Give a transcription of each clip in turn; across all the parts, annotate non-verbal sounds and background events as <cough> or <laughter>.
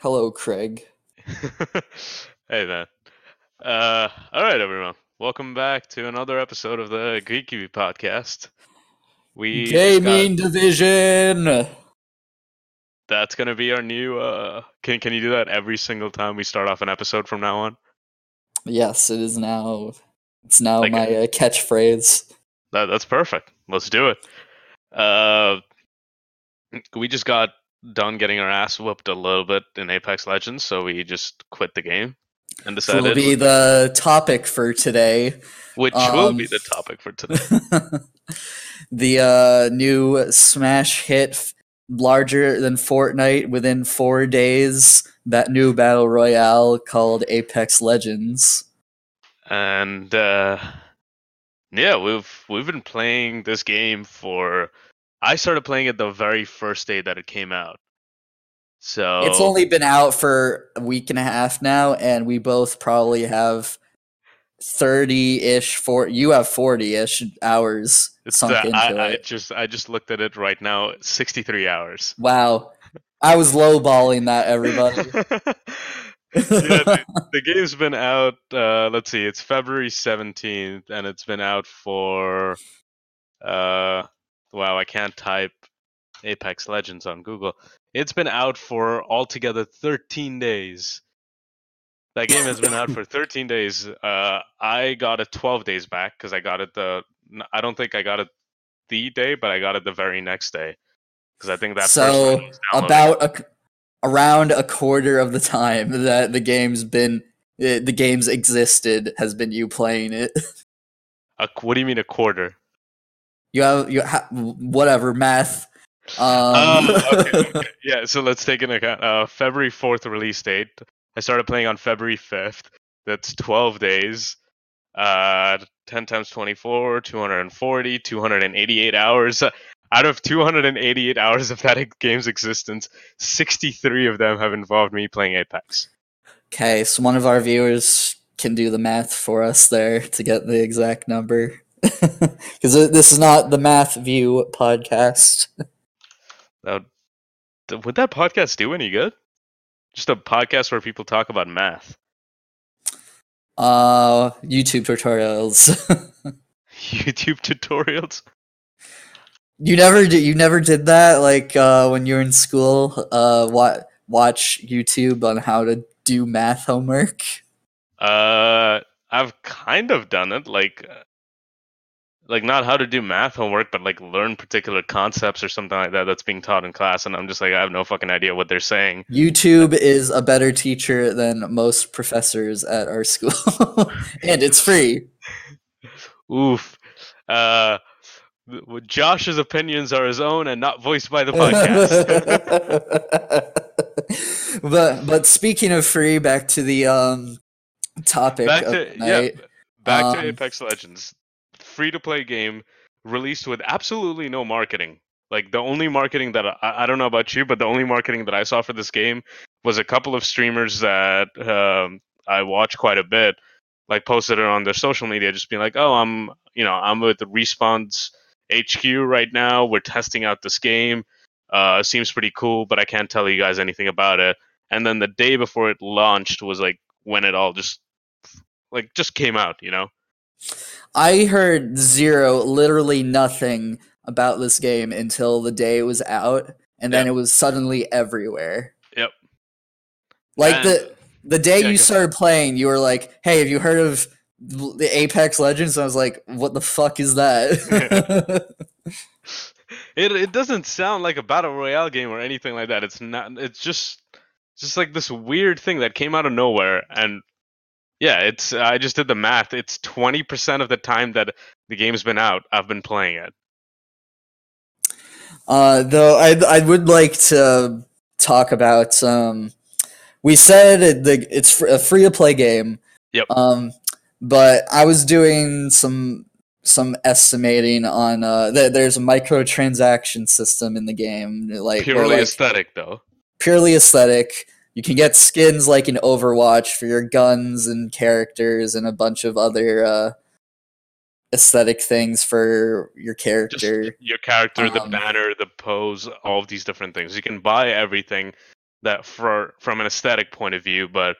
Hello, Craig. <laughs> hey man. Uh, all right, everyone. Welcome back to another episode of the Geek View podcast. We just got- Gaming division. that's gonna be our new. Uh, can can you do that every single time we start off an episode from now on? Yes, it is now. It's now Like my uh, catchphrase. That that's perfect. Let's do it. Uh, we just got done getting our ass whooped a little bit in Apex Legends, so we just quit the game and This will be the topic for today. which will be um, the topic for today. <laughs> the uh, new smash hit, larger than Fortnite within four days. That new battle royale called Apex Legends. and uh, yeah, we've we've been playing this game for. I started playing it the very first day that it came out. So It's only been out for a week and a half now, and we both probably have thirty-ish. For you have forty-ish hours it's, sunk uh, into I, I it. just I just looked at it right now. Sixty three hours. Wow, I was lowballing that, everybody. <laughs> yeah, the, the game's been out. Uh, let's see, it's February seventeenth, and it's been out for. Uh, wow, I can't type Apex Legends on Google. It's been out for altogether thirteen days. That game has been out for <laughs> thirteen days. Uh, I got it twelve days back because I got it the. I don't think I got it the day, but I got it the very next day because I think that. so about a, around a quarter of the time that the game's been eh, the game's existed has been you playing it. <laughs> A, what do you mean a quarter? You have you ha- whatever math. Um, Oh, okay, okay. <laughs> Yeah, so let's take into account uh, February 4th release date. I started playing on February 5th. That's 12 days. Uh, 10 times 24, 240, 288 hours. Out of 288 hours of that <laughs> game's existence, 63 of them have involved me playing Apex. Okay, so one of our viewers can do the math for us there to get the exact number. <laughs> Because this is not the Math View podcast. <laughs> Would that podcast do any good? Just a podcast where people talk about math. Uh, YouTube tutorials. <laughs> YouTube tutorials. you never did. You never did that. Like uh, when you were in school. Uh, wa- watch YouTube on how to do math homework. Uh, I've kind of done it, like, uh, like not how to do math homework, but like learn particular concepts or something like that that's being taught in class, and I'm just like, I have no fucking idea what they're saying. YouTube is a better teacher than most professors at our school, <laughs> and it's free. Oof. Uh, Josh's opinions are his own and not voiced by the podcast. <laughs> but but speaking of free, back to the um topic Back of to yeah, back Um, to Apex Legends, free to play game released with absolutely no marketing. Like the only marketing that I, I don't know about you, but the only marketing that I saw for this game was a couple of streamers that um, I watch quite a bit, like posted it on their social media, just being like, "Oh, I'm you know I'm with Respawn's HQ right now. We're testing out this game. Uh, seems pretty cool, but I can't tell you guys anything about it." And then the day before it launched was like when it all just like just came out, you know. I heard zero, literally nothing about this game until the day it was out, and then Yeah. it was suddenly everywhere. Yep. Like And- the the day Yeah, you started playing, you were like, "Hey, have you heard of the Apex Legends?" And I was like, "What the fuck is that?" <laughs> It it doesn't sound like a battle royale game or anything like that. It's not. It's just just like this weird thing that came out of nowhere. And yeah, it's. I just did the math. It's twenty percent of the time that the game's been out, I've been playing it. Uh, though I I would like to talk about um, we said it, the it's a free to play game. Yep. Um, but I was doing some some estimating on uh, th- there's a microtransaction system in the game, like Purely like, aesthetic, though. purely aesthetic. You can get skins like in Overwatch for your guns and characters and a bunch of other uh, aesthetic things for your Just character. your character, the Um, banner, the pose, all of these different things. You can buy everything, that for from an aesthetic point of view, but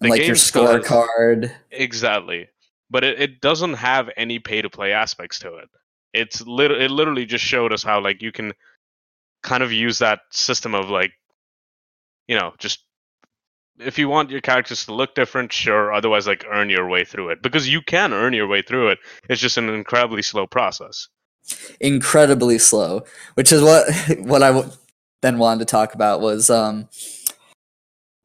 like your scorecard. Exactly. But it, it doesn't have any pay to play aspects to it. It's lit- it literally just showed us how like you can kind of use that system of like you know, just if you want your characters to look different, sure, otherwise like earn your way through it. Because you can earn your way through it. It's just an incredibly slow process. incredibly slow which is what <laughs> what i w- then wanted to talk about was um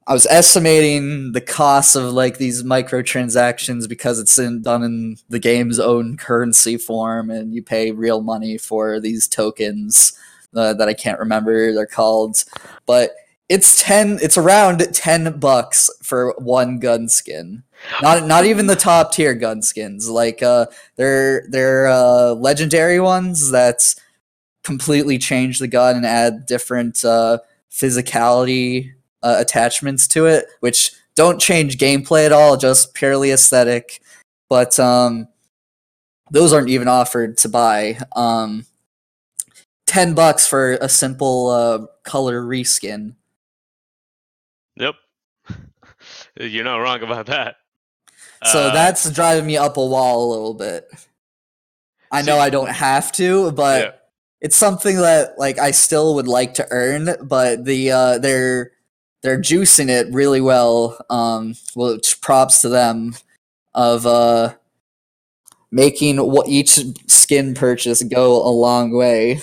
i was estimating the cost of like these microtransactions because it's in, done in the game's own currency form and you pay real money for these tokens uh, that i can't remember they're called but it's 10 it's around 10 bucks for one gun skin not not even the top tier gun skins like uh they're they're uh, legendary ones that completely change the gun and add different uh, physicality uh, attachments to it, which don't change gameplay at all, just purely aesthetic. But um, those aren't even offered to buy. Um, Ten bucks for a simple uh, color reskin. Yep. <laughs> You're not wrong about that. So Uh, that's driving me up a wall a little bit. I know I don't have to, but Yeah. it's something that like I still would like to earn, but the uh they're they're juicing it really well. Um which props to them of uh making what each skin purchase go a long way.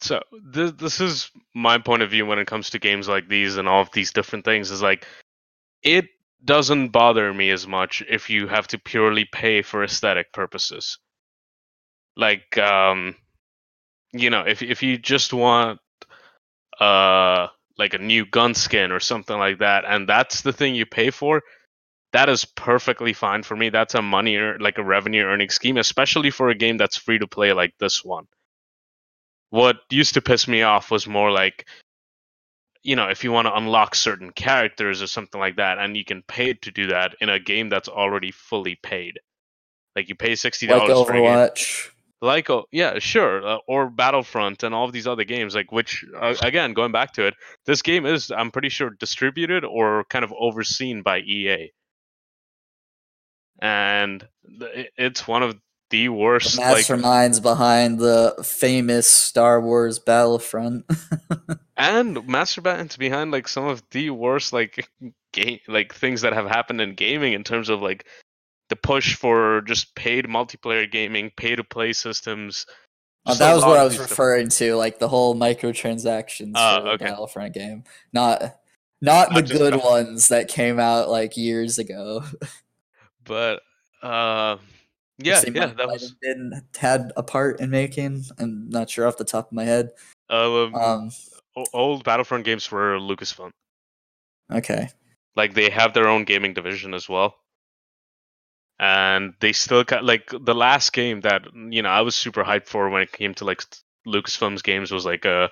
So this this is my point of view when it comes to games like these and all of these different things is like it doesn't bother me as much if you have to purely pay for aesthetic purposes. Like um you know, if if you just want uh like a new gun skin or something like that and that's the thing you pay for, that is perfectly fine for me. That's a money ear- like a revenue earning scheme, especially for a game that's free to play like this one what used to piss me off was more like you know if you want to unlock certain characters or something like that and you can pay to do that in a game that's already fully paid. Like you pay $60 Like for Overwatch. like oh yeah sure uh, or battlefront and all of these other games like which uh, again going back to it this game is i'm pretty sure distributed or kind of overseen by ea and it's one of the The worst like masterminds behind the famous Star Wars Battlefront. <laughs> and masterminds behind like some of the worst like game like things that have happened in gaming in terms of like the push for just paid multiplayer gaming, pay to play systems. Uh, just that was what I was referring to, like the whole microtransactions the okay. Battlefront game. Not not the good ones that came out like years ago. <laughs> But uh yeah, yeah, might- that was been had a part in making. I'm not sure off the top of my head. um, Um, old Battlefront games were Lucasfilm. okay. Like they have their own gaming division as well. And they still got like the last game that you know I was super hyped for when it came to like Lucasfilm's games was like a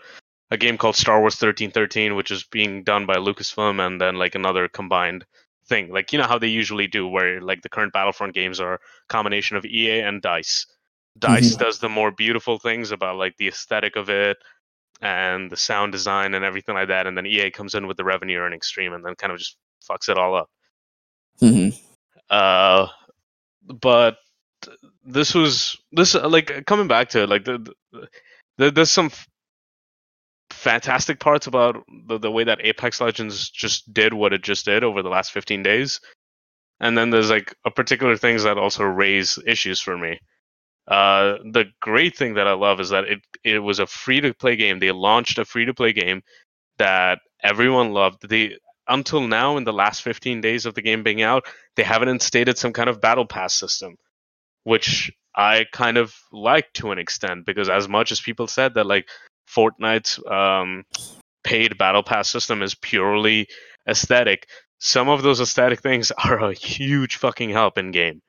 a game called Star Wars 1313 which is being done by Lucasfilm and then like another combined thing. Like you know how they usually do where like the current Battlefront games are a combination of EA and DICE. DICE does the more beautiful things about like the aesthetic of it and the sound design and everything like that and then EA comes in with the revenue earning stream and then kind of just fucks it all up. Mm-hmm. Uh, but this was this like coming back to it, like the, the, the there's some fantastic parts about the, the way that Apex Legends just did what it just did over the last 15 days, and then there's like a particular things that also raise issues for me. Uh, the great thing that I love is that it it was a free to play game. They launched a free to play game that everyone loved. They until now in the last 15 days of the game being out, they haven't instated some kind of battle pass system, which I kind of like to an extent because as much as people said that like Fortnite's um, paid battle pass system is purely aesthetic, some of those aesthetic things <laughs> are a huge fucking help in game.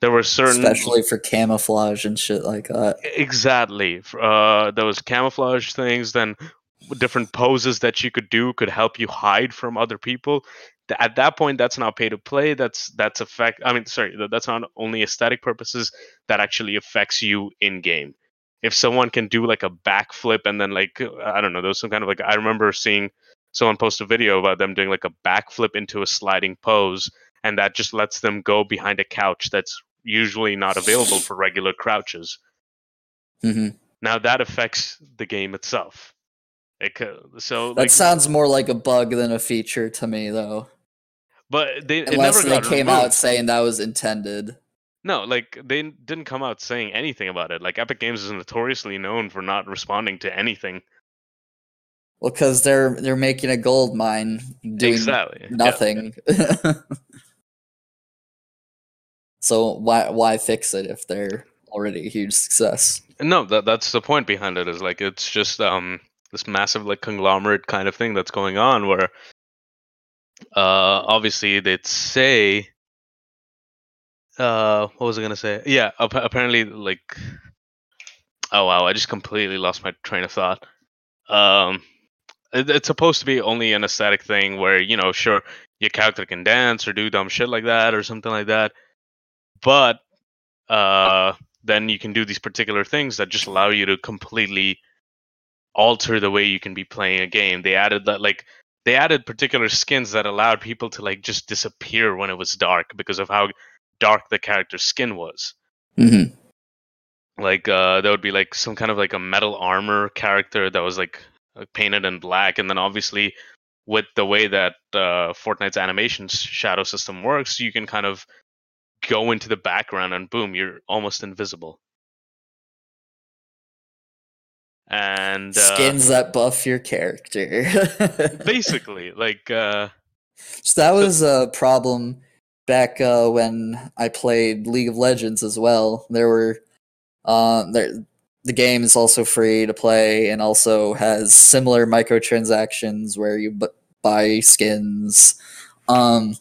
There were certain Especially for camouflage and shit like that. Exactly. Uh, those camouflage things, then different poses that you could do could help you hide from other people. At that point, that's not pay to play. That's that's effect. I mean, sorry, that's not only aesthetic purposes. That actually affects you in game. If someone can do like a backflip and then like I don't know, there was some kind of like I remember seeing someone post a video about them doing like a backflip into a sliding pose, and that just lets them go behind a couch that's usually not available for regular crouches. Mm-hmm. Now that affects the game itself. It so That like, sounds more like a bug than a feature to me, though. but they it Unless never they came removed. out saying that was intended. No, like they didn't come out saying anything about it. Like Epic Games is notoriously known for not responding to anything. Well, because they're they're making a gold mine doing exactly. Yeah. nothing. <laughs> so why why fix it if they're already a huge success? No, that that's the point behind it. Is like it's just um this massive like conglomerate kind of thing that's going on where uh obviously they'd say uh what was I gonna say? Yeah, ap- apparently like oh wow, I just completely lost my train of thought. Um, it, it's supposed to be only an aesthetic thing where you know sure your character can dance or do dumb shit like that or something like that, but uh then you can do these particular things that just allow you to completely alter the way you can be playing a game. They added that like they added particular skins that allowed people to like just disappear when it was dark because of how dark the character's skin was. hmm Like uh there would be like some kind of like a metal armor character that was like uh, painted in black and then obviously with the way that uh Fortnite's animation shadow system works, you can kind of go into the background and boom, you're almost invisible. And uh, Skins that buff your character. <laughs> basically like uh So that was a problem back uh, when I played League of Legends as well. There were uh, there the game is also free to play and also has similar microtransactions where you bu- buy skins. Um,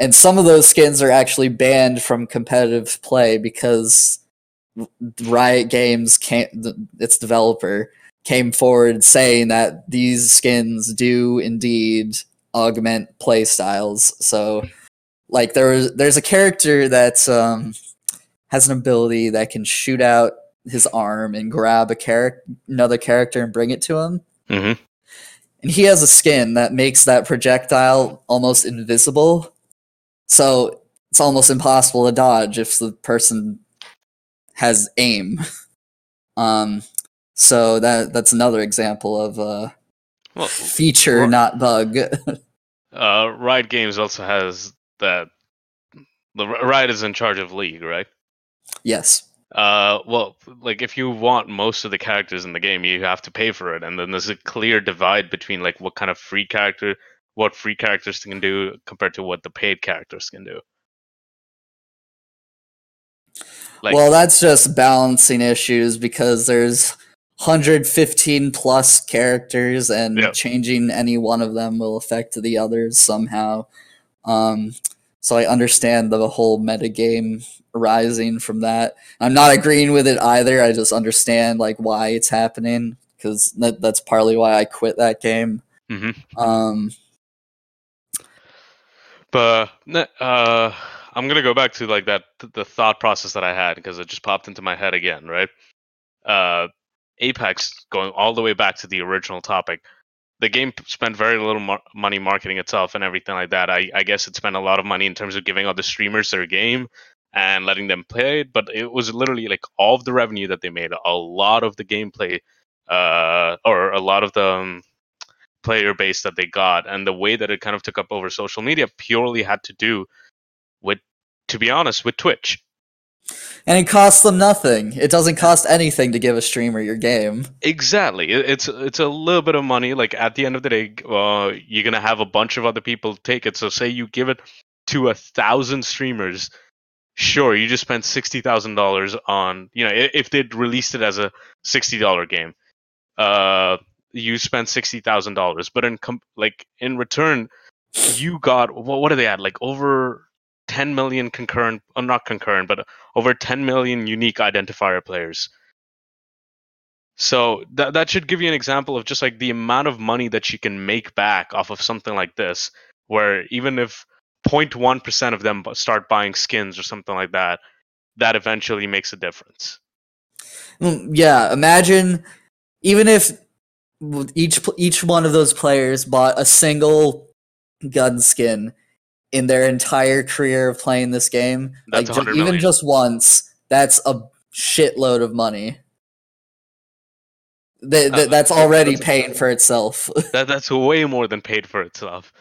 and some of those skins are actually banned from competitive play because Riot Games can't its developer came forward saying that these skins do indeed augment play styles. So like there was there's a character that um has an ability that can shoot out his arm and grab a character another character and bring it to him. mhm. And he has a skin that makes that projectile almost invisible. So it's almost impossible to dodge if the person has aim. <laughs> Um so that that's another example of a well feature, Ri- not bug. <laughs> uh Riot Games also has that the Riot is in charge of League, right? yes. Uh, well, like if you want most of the characters in the game, you have to pay for it, and then there's a clear divide between like what kind of free character, what free characters can do compared to what the paid characters can do. Like, well, that's just balancing issues because there's 115 plus characters, and Yeah. changing any one of them will affect the others somehow. Um, so I understand the whole metagame arising from that. I'm not agreeing with it either. I just understand like why it's happening because that, that's partly why I quit that game. Mhm. Um, but uh, I'm gonna go back to like that the thought process that I had because it just popped into my head again, right? Uh, Apex going all the way back to the original topic. The game spent very little mar- money marketing itself and everything like that. I, I guess it spent a lot of money in terms of giving all the streamers their game and letting them play it, but it was literally like all of the revenue that they made, a lot of the gameplay, uh, or a lot of the um, player base that they got, and the way that it kind of took up over social media purely had to do with, to be honest, with Twitch. And it costs them nothing. It doesn't cost anything to give a streamer your game. Exactly. It's it's a little bit of money. Like at the end of the day, uh, you're gonna have a bunch of other people take it. So say you give it to a thousand streamers, sure, you just spent sixty thousand dollars on. You know, if they'd released it as a sixty dollar game, uh, you spent sixty thousand dollars. But in com- like in return, you got what? What are they at? Like over ten million concurrent, uh, not concurrent, but over ten million unique identifier players. So that that should give you an example of just like the amount of money that you can make back off of something like this, where even if 0.1 percent of them start buying skins or something like that, that eventually makes a difference. Mm, Yeah, imagine even if each each one of those players bought a single gun skin in their entire career of playing this game. That's like ju- even just once, that's a shitload of money. Th- th- that's already that's- paying for itself. <laughs> that that's way more than paid for itself.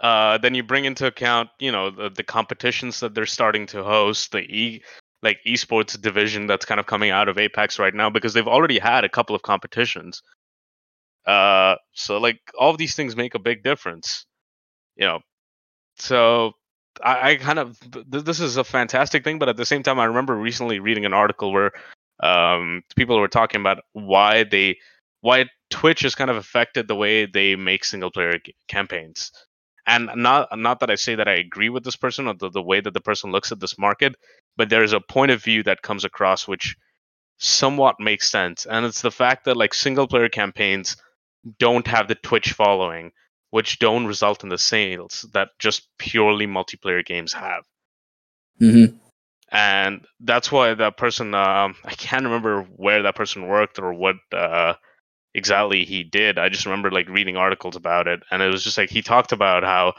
Uh, then you bring into account, you know, the, the competitions that they're starting to host, the e like esports division that's kind of coming out of Apex right now because they've already had a couple of competitions. Uh, so like all of these things make a big difference, you know. So I, I kind of th- this is a fantastic thing, but at the same time, I remember recently reading an article where um, people were talking about why they why Twitch has kind of affected the way they make single player g- campaigns. And not not that I say that I agree with this person or the, the way that the person looks at this market, but there is a point of view that comes across which somewhat makes sense. And it's the fact that like single player campaigns don't have the Twitch following, which don't result in the sales that just purely multiplayer games have. Mm-hmm. and that's why that person um, <laughs> i can't remember where that person worked or what uh, exactly he did. I just remember like reading articles about it and it was just like he talked about how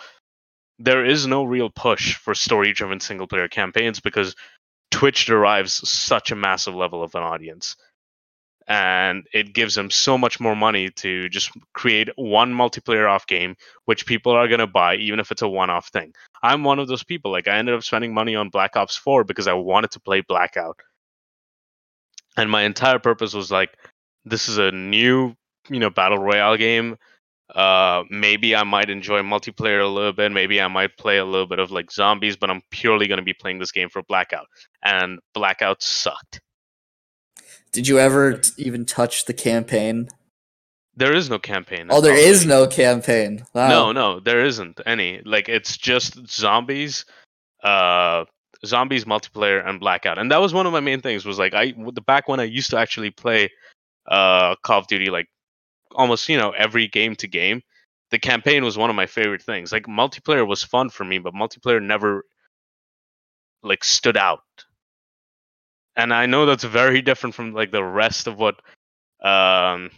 there is no real push for story driven single player campaigns because twitch derives such a massive level of an audience and it gives them so much more money to just create one multiplayer off game which people are going to buy even if it's a one off thing I'm one of those people. Like I ended up spending money on Black Ops 4 because I wanted to play Blackout. And my entire purpose was like this is a new, you know, battle royale game. Uh maybe I might enjoy multiplayer a little bit, maybe I might play a little bit of like zombies, but I'm purely going to be playing this game for Blackout. And Blackout sucked. Did you ever even touch the campaign? There is no campaign. Oh, there is no campaign. Wow. No, no, there isn't any. Like it's just zombies, uh, zombies multiplayer and blackout, and that was one of my main things. Was like I the back when I used to actually play, uh, Call of Duty like almost you know every game to game. The campaign was one of my favorite things. Like multiplayer was fun for me, but multiplayer never like stood out. And I know that's very different from like the rest of what um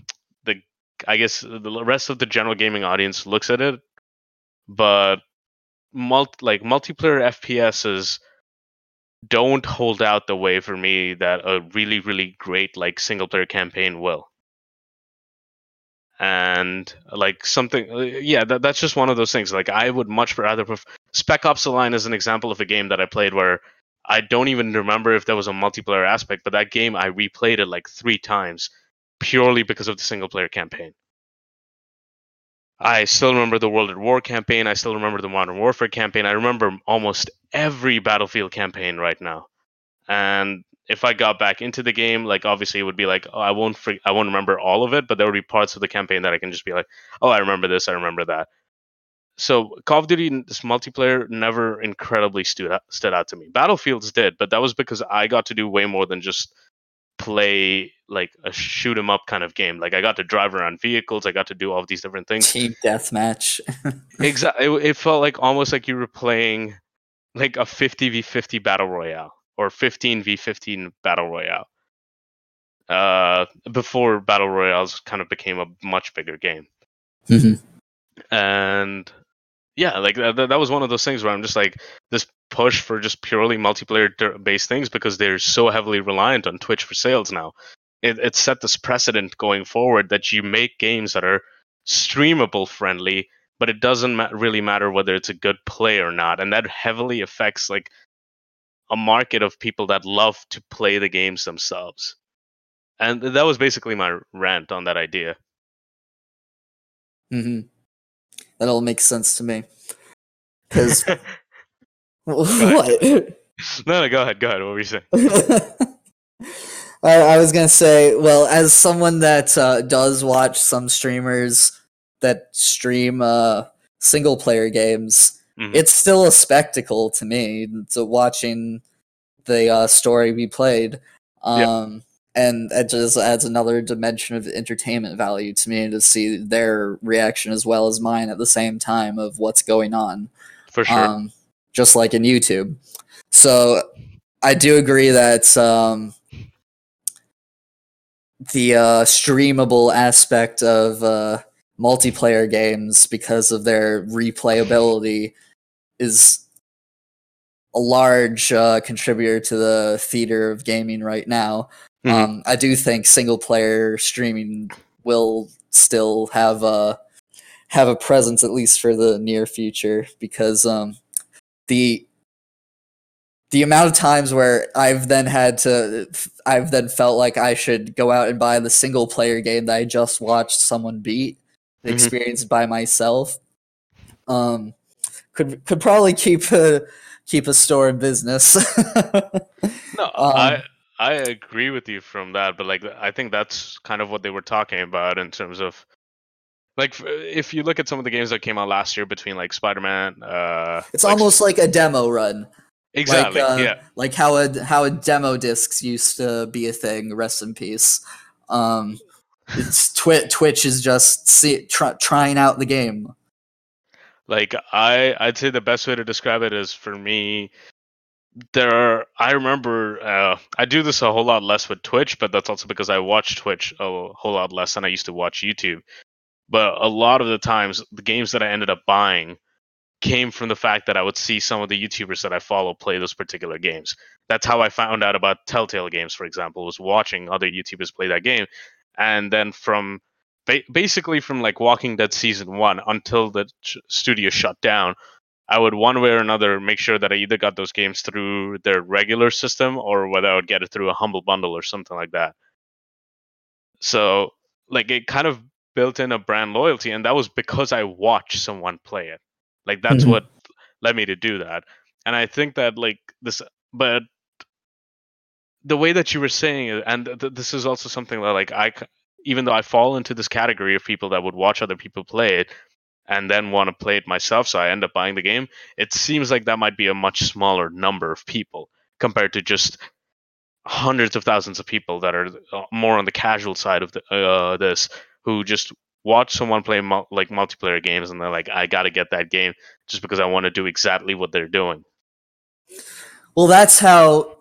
the I guess the rest of the general gaming audience looks at it, but multi, like multiplayer FPSs don't hold out the way for me that a really really great like single player campaign will. And like something, uh, yeah, that, that's just one of those things. Like I would much rather pref- Spec Ops: The Line is an example of a game that I played where I don't even remember if there was a multiplayer aspect, but that game I replayed it like three times purely because of the single player campaign. I still remember the World at War campaign. I still remember the Modern Warfare campaign. I remember almost every Battlefield campaign right now. And if I got back into the game, like obviously it would be like, oh, I won't, fre- I won't remember all of it, but there would be parts of the campaign that I can just be like, oh, I remember this, I remember that. So Call of Duty this multiplayer never incredibly stood out, stood out to me. Battlefields did, but that was because I got to do way more than just play like a shoot 'em up kind of game. Like I got to drive around vehicles, I got to do all these different things. Team deathmatch. <laughs> Exactly, it, it felt like almost like you were playing like a 50 v 50 battle royale or 15 v 15 battle royale. Uh, before battle royales kind of became a much bigger game Mhm. and yeah like that, that was one of those things where i'm just like this push for just purely multiplayer based things because they're so heavily reliant on twitch for sales now. It, it set this precedent going forward that you make games that are streamable friendly but it doesn't ma- really matter whether it's a good play or not and that heavily affects like a market of people that love to play the games themselves. And that was basically my rant on that idea. Hmm That all makes sense to me. <laughs> Because no what? no no, go ahead go ahead what were you saying <laughs> I, I was gonna say, well, as someone that uh, does watch some streamers that stream uh, single player games, Mhm. it's still a spectacle to me. To watching the uh, story be played, um, and it just adds another dimension of entertainment value to me to see their reaction as well as mine at the same time of what's going on for sure um, just like in YouTube. So I do agree that um, the uh, streamable aspect of uh, multiplayer games because of their replayability is a large uh, contributor to the theater of gaming right now. Mhm. Um, I do think single player streaming will still have a have a presence at least for the near future because um, the the amount of times where I've then had to I've then felt like I should go out and buy the single player game that I just watched someone beat Mhm. experienced by myself um could could probably keep a keep a store in business <laughs> No, Um, I I agree with you from that, but like I think that's kind of what they were talking about in terms of like if you look at some of the games that came out last year between like Spider-Man, uh, it's like- almost like a demo run. Exactly like, uh, yeah. like how a how a demo discs used to be a thing rest in peace. Um it's <laughs> Twi- twitch is just see, try, trying out the game. Like i i'd say the best way to describe it is for me there are i remember uh, i do this a whole lot less with twitch but that's also because i watch twitch a whole lot less than i used to watch youtube. But a lot of the times the games that i ended up buying came from the fact that i would see some of the youtubers that i follow play those particular games. That's how i found out about telltale games for example was watching other youtubers play that game. And then from ba- basically from like walking dead season one until the studio shut down I would one way or another make sure that I either got those games through their regular system or whether I would get it through a humble bundle or something like that. So like it kind of built in a brand loyalty and that was because I watched someone play it. Like that's Mhm. what led me to do that. And I think that like this but the way that you were saying it and th- this is also something that like I even though I fall into this category of people that would watch other people play it and then want to play it myself so I end up buying the game it seems like that might be a much smaller number of people compared to just hundreds of thousands of people that are uh, more on the casual side of the, uh, this who just watch someone play mul- like multiplayer games and they're like I got to get that game just because I want to do exactly what they're doing. well that's how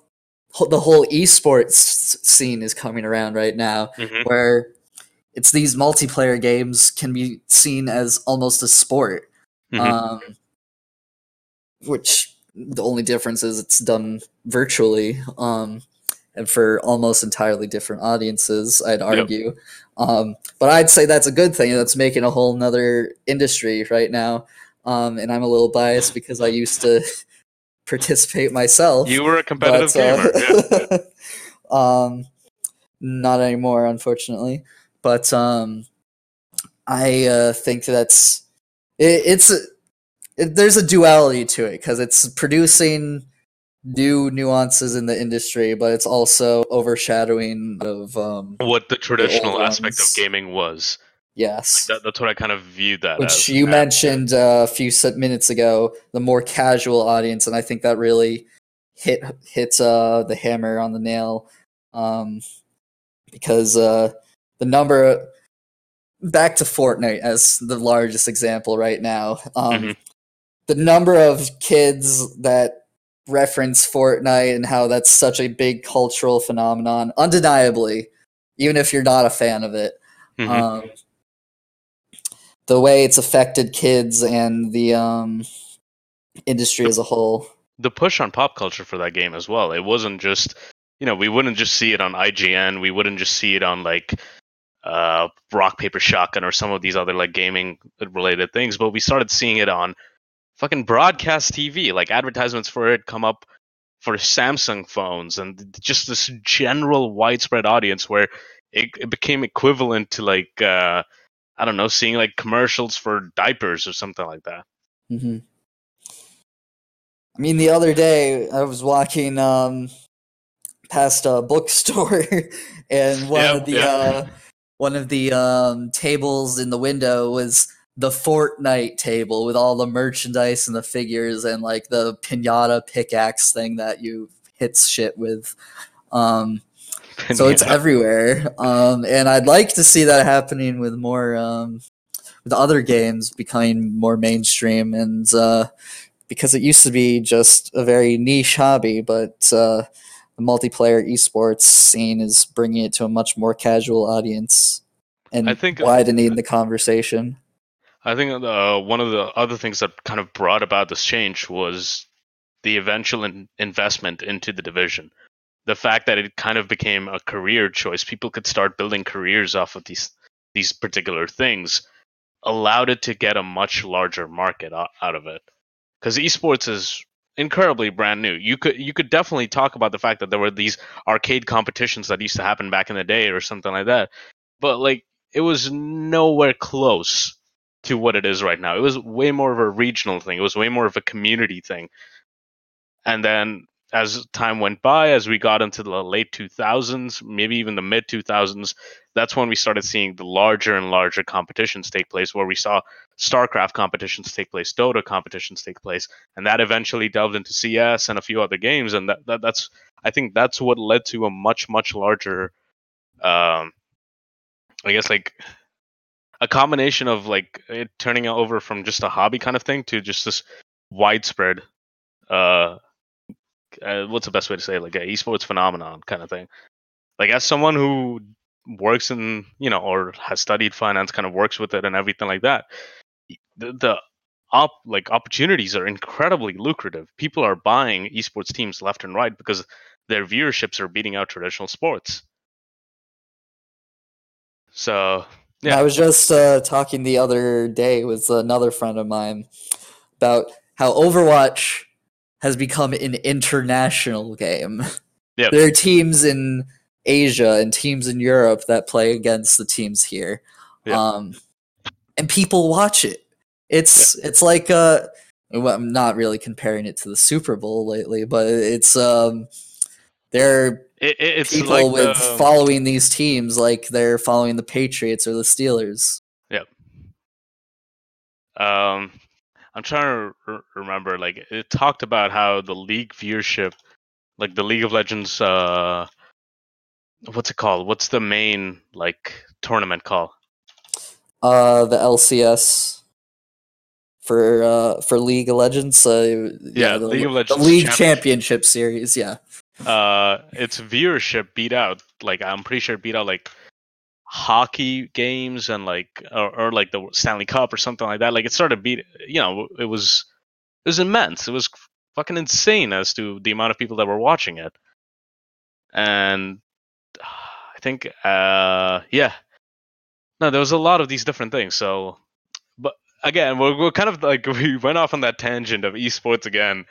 the whole esports scene is coming around right now where it's these multiplayer games can be seen as almost a sport Mhm. um, which the only difference is it's done virtually um, and for almost entirely different audiences i'd argue um, but i'd say that's a good thing that's making a whole nother industry right now um, and i'm a little biased because i used to <laughs> participate myself You were a competitive but, gamer. uh, yeah. <laughs> um, not anymore, unfortunately. But um, I uh, think that's it, it's it, there's a duality to it because it's producing new nuances in the industry, but it's also overshadowing of um, What the traditional old aspect of gaming was. yes. That, that's what I kind of viewed that which as. you mentioned uh, a few minutes ago, the more casual audience, and I think that really hit hits uh, the hammer on the nail, um, because uh, the number back to Fortnite as the largest example right now, um, Mhm. the number of kids that reference Fortnite and how that's such a big cultural phenomenon, undeniably, even if you're not a fan of it mhm. um, the way it's affected kids and the um, industry as a whole. the push on pop culture for that game as well. It wasn't just, you know, we wouldn't just see it on IGN. We wouldn't just see it on like uh, Rock Paper Shotgun or some of these other like gaming related things, but we started seeing it on fucking broadcast TV. Like advertisements for it come up for Samsung phones and just this general widespread audience where it, it became equivalent to like uh, I don't know, seeing like commercials for diapers or something like that. hmm I mean, the other day I was walking um, past a bookstore, <laughs> and one Yep, of the yeah. uh, one of the um, tables in the window was the Fortnite table with all the merchandise and the figures and like the pinata pickaxe thing that you hit shit with. Um, so it's everywhere um, and i'd like to see that happening with more um, with other games becoming more mainstream and uh, because it used to be just a very niche hobby but uh, the multiplayer esports scene is bringing it to a much more casual audience and I think- widening the conversation. I think uh, one of the other things that kind of brought about this change was the eventual in- investment into the division. The fact that it kind of became a career choice, people could start building careers off of these these particular things, allowed it to get a much larger market out of it. Because esports is incredibly brand new. You could you could definitely talk about the fact that there were these arcade competitions that used to happen back in the day or something like that, but like it was nowhere close to what it is right now. It was way more of a regional thing. It was way more of a community thing. And then as time went by, as we got into the late 2000s, maybe even the mid 2000s, that's when we started seeing the larger and larger competitions take place, where we saw StarCraft competitions take place, Dota competitions take place, and that eventually delved into CS and a few other games. And that, that that's I think that's what led to a much much larger, um, I guess like a combination of like it turning over from just a hobby kind of thing to just this widespread uh, uh what's the best way to say it? like a esports phenomenon kind of thing like as someone who works in you know or has studied finance kind of works with it and everything like that the, the op like opportunities are incredibly lucrative people are buying esports teams left and right because their viewerships are beating out traditional sports so Yeah. I was just uh, talking the other day with another friend of mine about how Overwatch has become an international game. Yep. There are teams in Asia and teams in Europe that play against the teams here. Yeah. Um, and people watch it. It's it's like uh well, I'm not really comparing it to the Super Bowl lately, but it's um there are it- it's people like with the- following these teams like they're following the Patriots or the Steelers. Yep. Um i'm trying to r- remember like it talked about how the league viewership like the league of legends uh what's it called what's the main like tournament called Uh, the LCS for uh for League of Legends. Uh, Yeah, the, League of the League Championship. Championship Series. Yeah, uh its viewership beat out like i'm pretty sure it beat out like hockey games and like or, or like the stanley cup or something like that. Like it started beat you know it was it was immense. It was fucking insane as to the amount of people that were watching it. And <sighs> i think uh yeah. No there was a lot of these different things so but again we're, we're kind of like <laughs> we went off on that tangent of esports again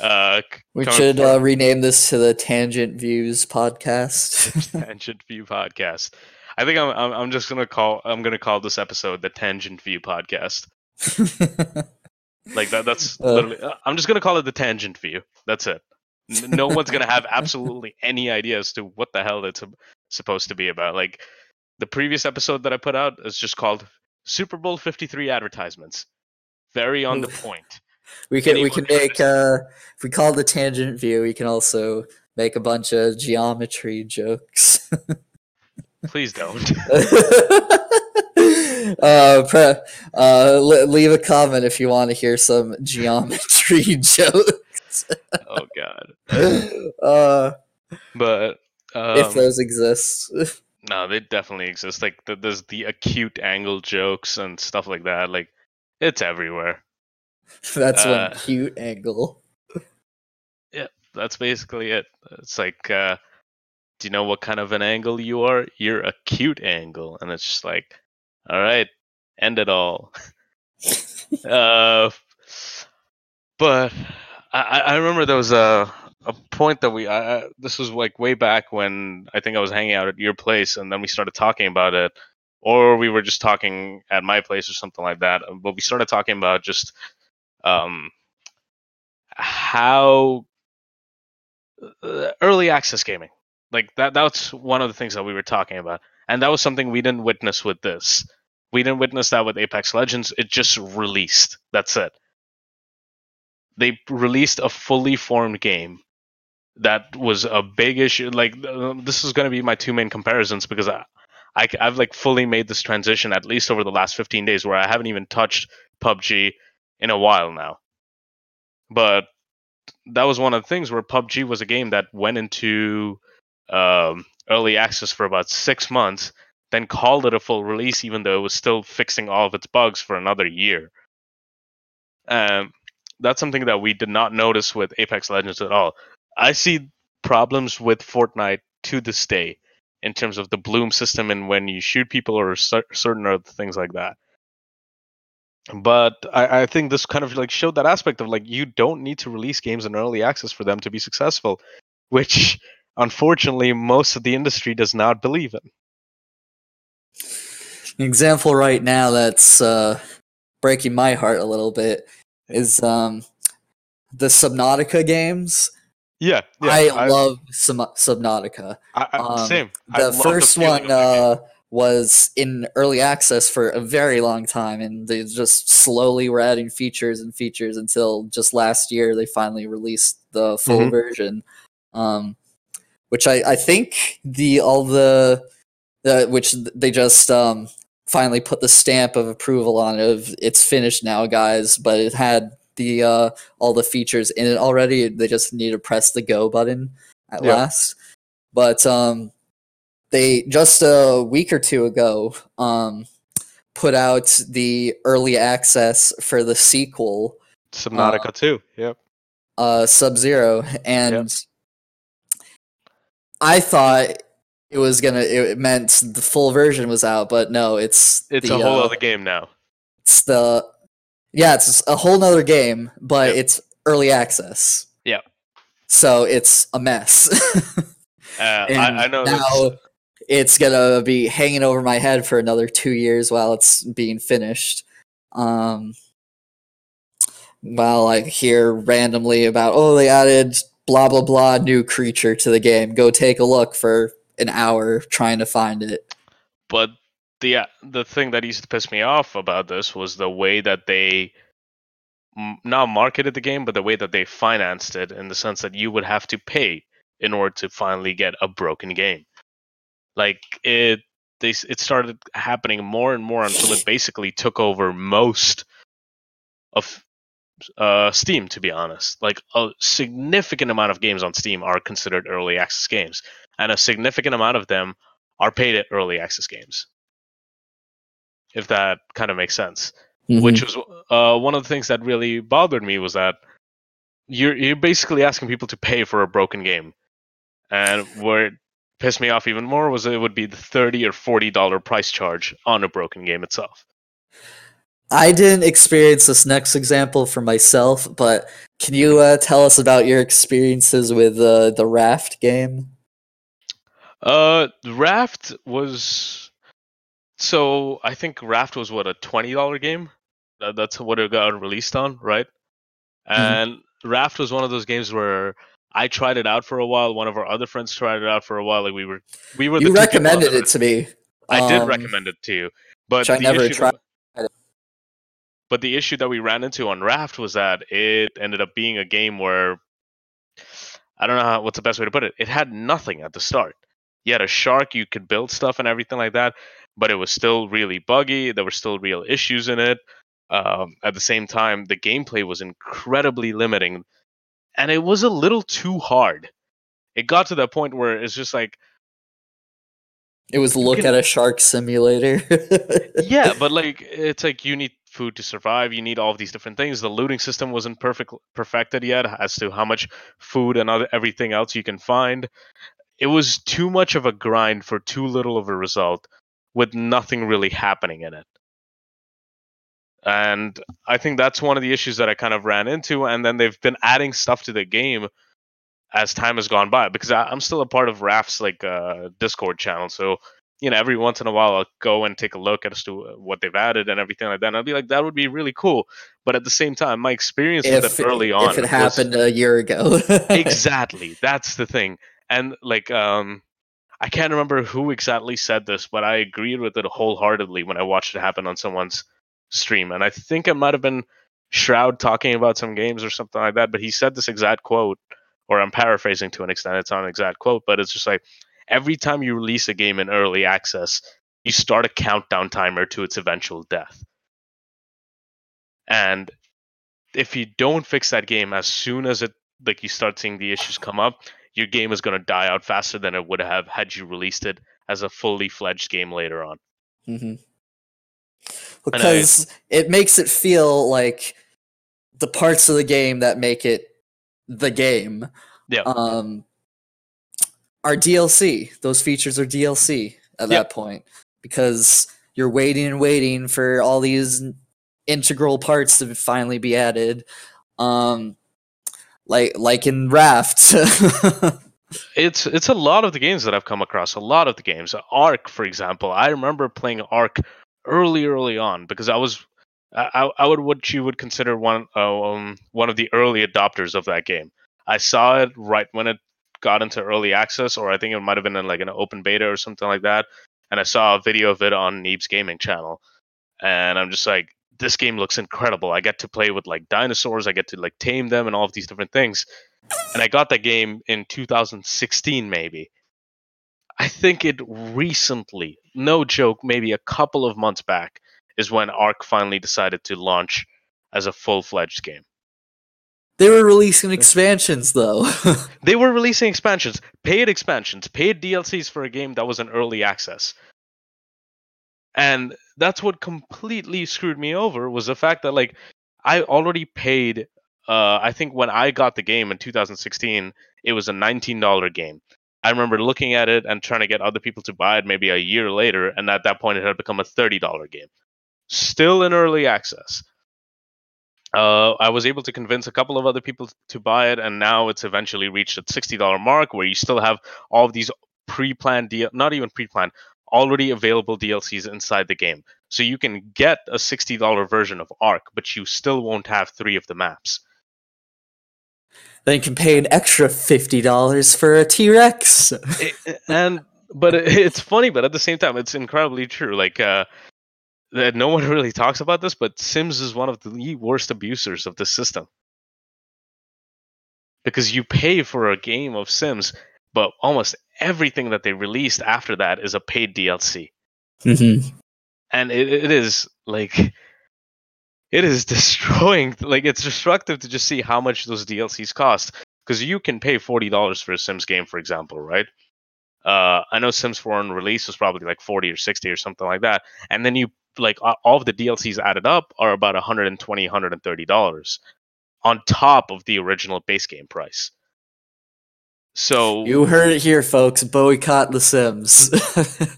uh we should uh, rename this to the Tangent Views podcast. <laughs> Tangent View Podcast. I think I'm, I'm I'm just gonna call I'm gonna call this episode the Tangent View Podcast. <laughs> Like that that's Uh. literally uh, I'm just gonna call it the Tangent View. That's it. No one's gonna have <laughs> absolutely any idea as to what the hell it's supposed to be about. Like the previous episode that I put out is just called Super Bowl 53 advertisements. Very on the point. we can we Anyone can can make uh if we call the Tangent View, we can also make a bunch of geometry jokes. <laughs> Please don't. <laughs> uh, pre- uh, le- leave a comment if you want to hear some geometry <laughs> jokes. oh god. <laughs> uh, But um, if those exist. No, they definitely exist. Like th- there's the acute angle jokes and stuff like that. Like it's everywhere. That's one Uh, cute angle. Yeah, that's basically it. It's like, uh, do you know what kind of an angle you are? You're a cute angle, and it's just like, all right, end it all. <laughs> uh, but I, I remember there was a a point that we I, this was like way back when I think I was hanging out at your place, and then we started talking about it, or we were just talking at my place or something like that. But we started talking about just um how uh, early access gaming like that that's one of the things that we were talking about. And that was something we didn't witness with this. We didn't witness that with apex legends. It just released. That's it. They released a fully formed game that was a big issue. Like this is going to be my two main comparisons because I, I have like fully made this transition at least over the last 15 days where i haven't even touched pubg in a while now. But that was one of the things where PUBG was a game that went into um, early access for about six months, then called it a full release, even though it was still fixing all of its bugs for another year. Um, that's something that we did not notice with Apex Legends at all. I see problems with Fortnite to this day in terms of the bloom system and when you shoot people or cer- certain other things like that. But I, I think this kind of like showed that aspect of like you don't need to release games in early access for them to be successful, <laughs> which unfortunately most of the industry does not believe in. An example right now that's uh, breaking my heart a little bit is um, the Subnautica games. Yeah, yeah I, love Sub- Subnautica. I, I, um, same. The love first one the game. uh, was in early access for a very long time, and they just slowly were adding features and features until just last year they finally released the full Mhm. version. Um, which I, I think the all the, the which they just um, finally put the stamp of approval on it of it's finished now, guys. But it had the uh, all the features in it already. They just need to press the go button at Yeah. last. But um, they just a week or two ago um, put out the early access for the sequel Subnautica two Yep. uh, Sub Zero, and I thought it was gonna. It meant the full version was out, but no, it's It's the, a whole uh, other game now. It's the yeah, it's a whole nother game, but Yep. it's early access. Yeah. So it's a mess. <laughs> Uh, I, I know. that's- now it's gonna be hanging over my head for another two years while it's being finished. Um, while I hear randomly about oh they added blah blah blah new creature to the game, go take a look for an hour trying to find it. but the uh, the thing that used to piss me off about this was the way that they m- not marketed the game, but the way that they financed it, in the sense that you would have to pay in order to finally get a broken game. Like it, they it started happening more and more until it basically took over most of uh, Steam. To be honest, like a significant amount of games on Steam are considered early access games, and a significant amount of them are paid early access games. If that kind of makes sense which was uh, one of the things that really bothered me was that you're you're basically asking people to pay for a broken game, and where it pissed me off even more was it would be the thirty or forty dollar price charge on a broken game itself. I didn't experience this next example for myself, but can you uh, tell us about your experiences with uh, the Raft game? Uh, Raft was so I think Raft was what a twenty dollar game. That's what it got released on, right? And Raft was one of those games where I tried it out for a while. One of our other friends tried it out for a while. Like we were, we were. You recommended it to me. I did um, recommend it to you, but I never issue tried. But the issue that we ran into on Raft was that it ended up being a game where I don't know how, what's the best way to put it. It had nothing at the start. You had a shark, you could build stuff and everything like that, but it was still really buggy. There were still real issues in it. Um, at the same time, the gameplay was incredibly limiting, and it was a little too hard. It got to that point where it's just like It was look can- at a shark simulator. <laughs> yeah, but like it's like you need food to survive. You need all of these different things. The looting system wasn't perfect perfected yet as to how much food and other everything else you can find. It was too much of a grind for too little of a result, with nothing really happening in it. And I think that's one of the issues that I kind of ran into. And then they've been adding stuff to the game as time has gone by because I, I'm still a part of Raft's like uh, Discord channel. So you know, every once in a while I'll go and take a look as to what they've added and everything like that. And I'll be like, that would be really cool. But at the same time, my experience with it early on, if it was- happened a year ago. <laughs> exactly, that's the thing. And like, um, I can't remember who exactly said this, but I agreed with it wholeheartedly when I watched it happen on someone's stream. And I think it might have been Shroud talking about some games or something like that. But he said this exact quote, or I'm paraphrasing to an extent. It's not an exact quote, but it's just like every time you release a game in early access, you start a countdown timer to its eventual death. And if you don't fix that game as soon as it like you start seeing the issues come up, your game is going to die out faster than it would have had you released it as a fully fledged game later on. hmm Because it makes it feel like the parts of the game that make it the game Yeah. um, are DLC. Those features are DLC at Yeah. that point because you're waiting and waiting for all these integral parts to finally be added. Um, like like in Raft. <laughs> It's it's a lot of the games that I've come across. A lot of the games, Ark, for example. I remember playing Ark early, early on because I was I, I- I would what you would consider one uh, um, one of the early adopters of that game. I saw it right when it got into early access, or I think it might have been in like an open beta or something like that. And I saw a video of it on Neebs gaming channel, and I'm just like, this game looks incredible. I get to play with like dinosaurs. I get to like tame them and all of these different things. And I got that game in 2016, maybe. I think it recently, no joke, maybe a couple of months back, is when Ark finally decided to launch as a full fledged game. They were releasing expansions though. <laughs> They were releasing expansions, paid expansions, paid DLCs for a game that was in early access. And that's what completely screwed me over was the fact that like I already paid uh I think when I got the game in 2016, it was a $19 game. I remember looking at it and trying to get other people to buy it maybe a year later and at that point it had become a $30 game. Still in early access. Uh, I was able to convince a couple of other people to buy it, and now it's eventually reached a sixty dollar mark, where you still have all of these pre-planned deal, not even pre-planned, already available DLCs inside the game. So you can get a sixty dollar version of Ark, but you still won't have three of the maps. then you can pay an extra fifty dollars for a T Rex. <laughs> And but it, it's funny, but at the same time, it's incredibly true. Like uh, that no <laughs> one really talks about this, but Sims is one of the worst abusers of the system because you pay for a game of Sims, but almost everything that they released after that is a paid DLC, Mm-hmm. and it, it is like it is <laughs> destroying. Like it's destructive to just see how much those DLCs cost because you can pay forty dollars for a Sims game, for example, right? Uh, I know Sims 4 on release was probably like 40 or 60 or something like that. And then you like all of the DLCs added up are about 120 130 dollars on top of the original base game price. So You heard it here, folks. Boycott The Sims.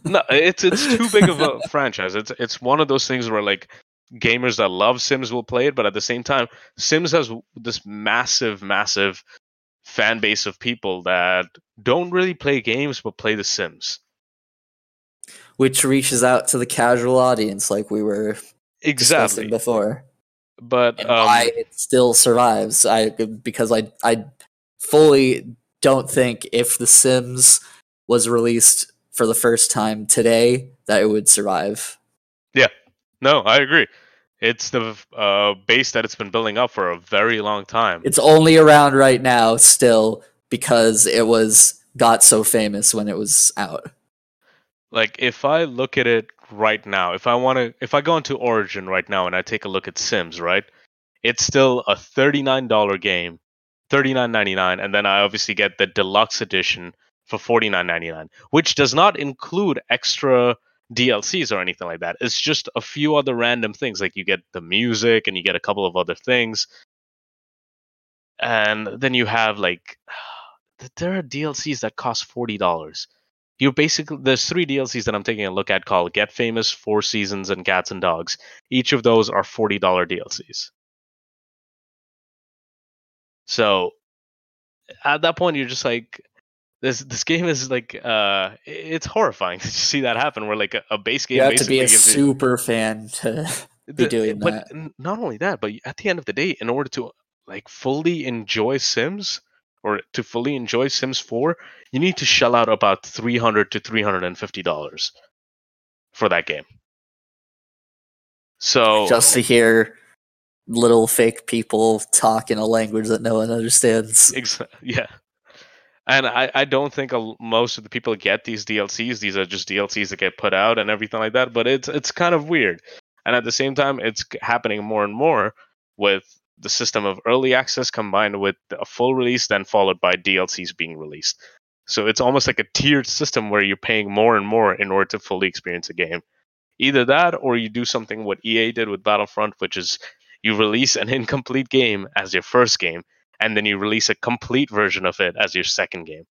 no, it's it's too big of a <laughs> franchise. It's it's one of those things where like gamers that love Sims will play it, but at the same time, Sims has this massive, massive fan base of people that don't really play games but play The Sims. Which reaches out to the casual audience, like we were discussing Exactly. before. But and um, why it still survives. I because I I fully don't think if The Sims was released for the first time today that it would survive. Yeah, no, I agree. It's the uh, base that it's been building up for a very long time. It's only around right now still because it was got so famous when it was out. Like if I look at it right now, if I want to, if I go into Origin right now and I take a look at Sims, right, it's still a thirty-nine dollar game, thirty-nine ninety-nine, and then I obviously get the deluxe edition for forty-nine ninety-nine, which does not include extra DLCs or anything like that. It's just a few other random things, like you get the music and you get a couple of other things, and then you have like <sighs> there are DLCs that cost forty dollars you basically there's three DLCs that I'm taking a look at called Get Famous, Four Seasons, and Cats and Dogs. Each of those are forty dollar DLCs. So at that point, you're just like, this this game is like, uh, it's horrifying <laughs> to see that happen. Where like a, a base game You have to basically be a gives you- super fan to <laughs> be the- doing but that. not only that, but at the end of the day, in order to like fully enjoy Sims or to fully enjoy Sims 4, you need to shell out about 300 to 350 dollars for that game. So just to hear little fake people talk in a language that no one understands. yeah. And I, I don't think a most of the people get these DLCs. These are just DLCs that get put out and everything like that. But it's it's kind of weird. And at the same time, it's happening more and more with the system of early access combined with a full release, then followed by DLCs being released. So it's almost like a tiered system where you're paying more and more in order to fully experience a game. Either that, or you do something what EA did with Battlefront, which is you release an <laughs> incomplete game as your first game, and then you release a complete version of it as your second game.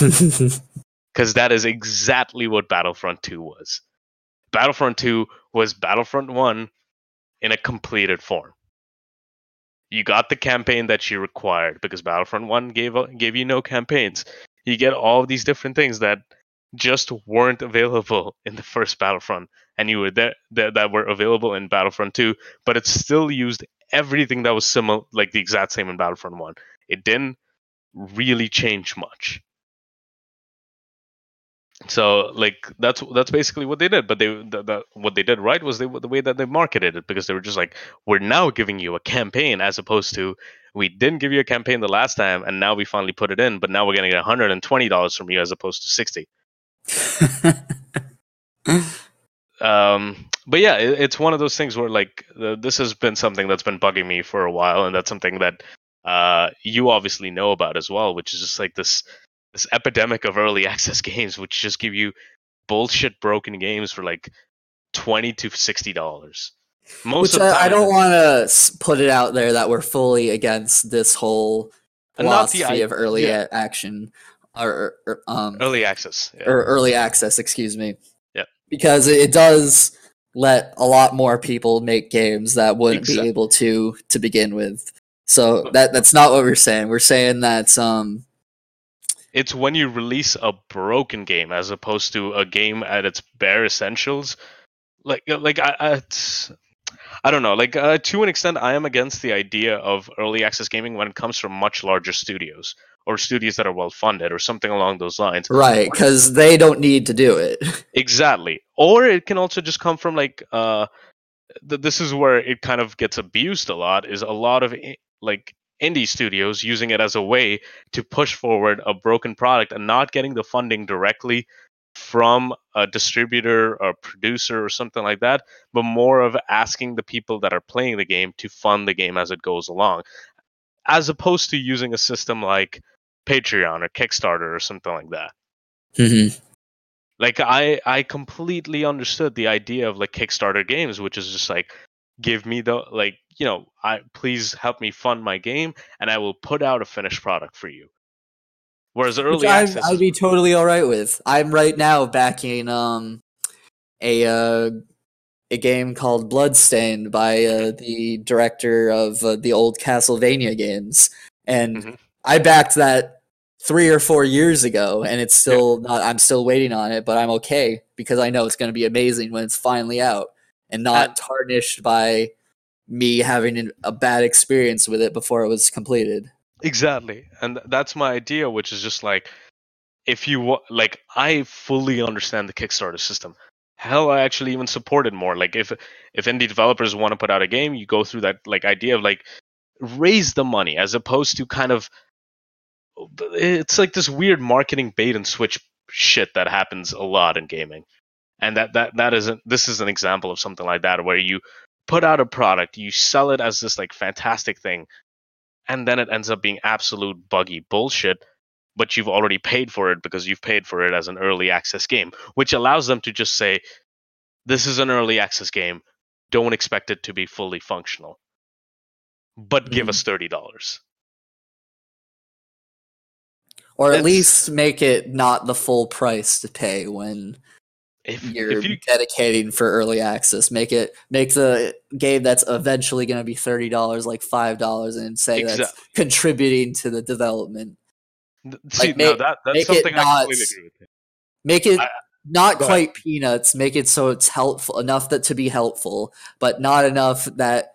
<laughs> Because that is exactly what Battlefront 2 was. Battlefront 2 was Battlefront 1 in a completed form. You got the campaign that you required because Battlefront 1 gave uh, gave you no campaigns. You get all these different things that just weren't available <laughs> in the first Battlefront, and you were there that, that were available in Battlefront 2, but it still used everything that was similar, like the exact same in Battlefront 1. It didn't really change much. So like that's that's basically what they did. But they the, the, what they did right was they the way that they marketed it because they were just like we're now giving you a campaign as opposed to we didn't give you a campaign the last time and now we finally put it in, but now we're going to get $120 from you as opposed to 60. <laughs> um, but yeah, it, it's one of those things where like uh, this has been something that's been bugging me for a while, and that's something that uh, you obviously know about as well, which is just like this this epidemic of early <laughs> access games, which just give you bullshit broken games for like twenty to sixty dollars. Most which I, I, don't want to put it out there that we're fully against this whole philosophy of early yeah. action or, or, um early access yeah. or early access excuse me yeah because it does let a lot more people make games that wouldn't exactly. be able to to begin with so that that's not what we're saying we're saying that um it's when you release a broken game as opposed to a game at its bare essentials like like I, I I don't know. Like uh, to an extent, I am against the idea of early access gaming when it comes from much larger studios or studios that are well funded or something along those lines. Right, because they don't need to do it. <laughs> exactly. Or it can also just come from like uh, th- this is where it kind of gets abused a lot. Is a lot of like indie studios using it as a way to push forward a broken product and not getting the funding directly from a distributor or producer or something like that, but more of asking the people that are playing the game to fund the game as it goes along, as opposed to using a system like Patreon or Kickstarter or something like that. Mm-hmm. Like I, I completely understood the idea of like Kickstarter games, which is just like, give me the like, you know, I please help me fund my game, and I will put out a finished product for you. Whereas early access, I'd, I'd be totally all right with. I'm right now backing um a uh, a game called Bloodstained by uh, the director of uh, the old Castlevania games, and mm-hmm. I backed that three or four years ago, and it's still yeah. not. I'm still waiting on it, but I'm okay because I know it's going to be amazing when it's finally out and not tarnished by me having a bad experience with it before it was completed. Exactly, and that's my idea, which is just like if you like, I fully understand the Kickstarter system. Hell, I actually even support it more. Like if if indie developers want to put out a game, you go through that like idea of like raise the money as opposed to kind of oh, it's like this weird marketing bait and switch shit that happens a lot in gaming and that that that isn't this is an example of something like that where you put out a product you sell it as this like fantastic thing and then it ends up being absolute buggy bullshit but you've already paid for it because you've paid for it as an early access game which allows them to just say this is an early access game. Don't expect it to be fully functional. But mm. give us $30 or at least make it not the full price to pay when if you're if you, dedicating for early access. Make it make the game that's eventually going to be thirty dollars like five dollars, and say exactly. that's contributing to the development. See, like, make, no, that, that's something I not, completely agree with. Make it I, not quite ahead. peanuts. Make it so it's helpful enough that to be helpful, but not enough that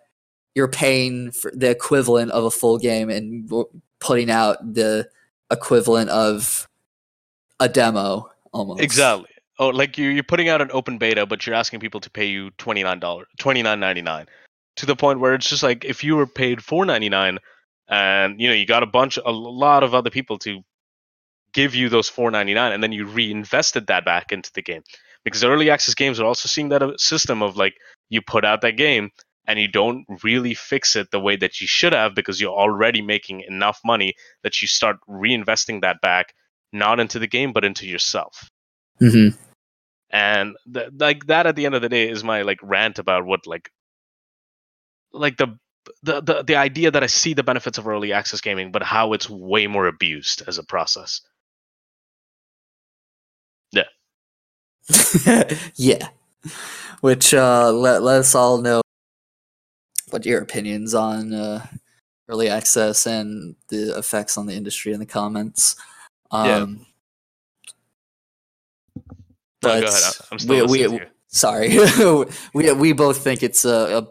you're paying for the equivalent of a full game and putting out the equivalent of a demo almost. Exactly. Oh, like you you're putting out an open beta, but you're asking people to pay you twenty nine dollars, twenty nine ninety nine, to the point where it's just like if you were paid four ninety nine, and you know you got a bunch, a lot of other people to give you those four ninety nine, and then you reinvested that back into the game, because early access games are also seeing that uh, system of like you put out that game, and you don't really fix it the way that you should have because you're already making enough money that you start reinvesting that back not into the game but into yourself Mm-hmm. and th- like that at the end of the day is my like rant about what like like the the, the the idea that I see the benefits of early access gaming, but how it's way more abused as a process. yeah. <laughs> Yeah. Which uh, let let us all know what your opinions on uh, early access and the effects on the industry in the comments. Yeah. Um, No, go but ahead. I'm still we, we, sorry <laughs> we we both think it's a.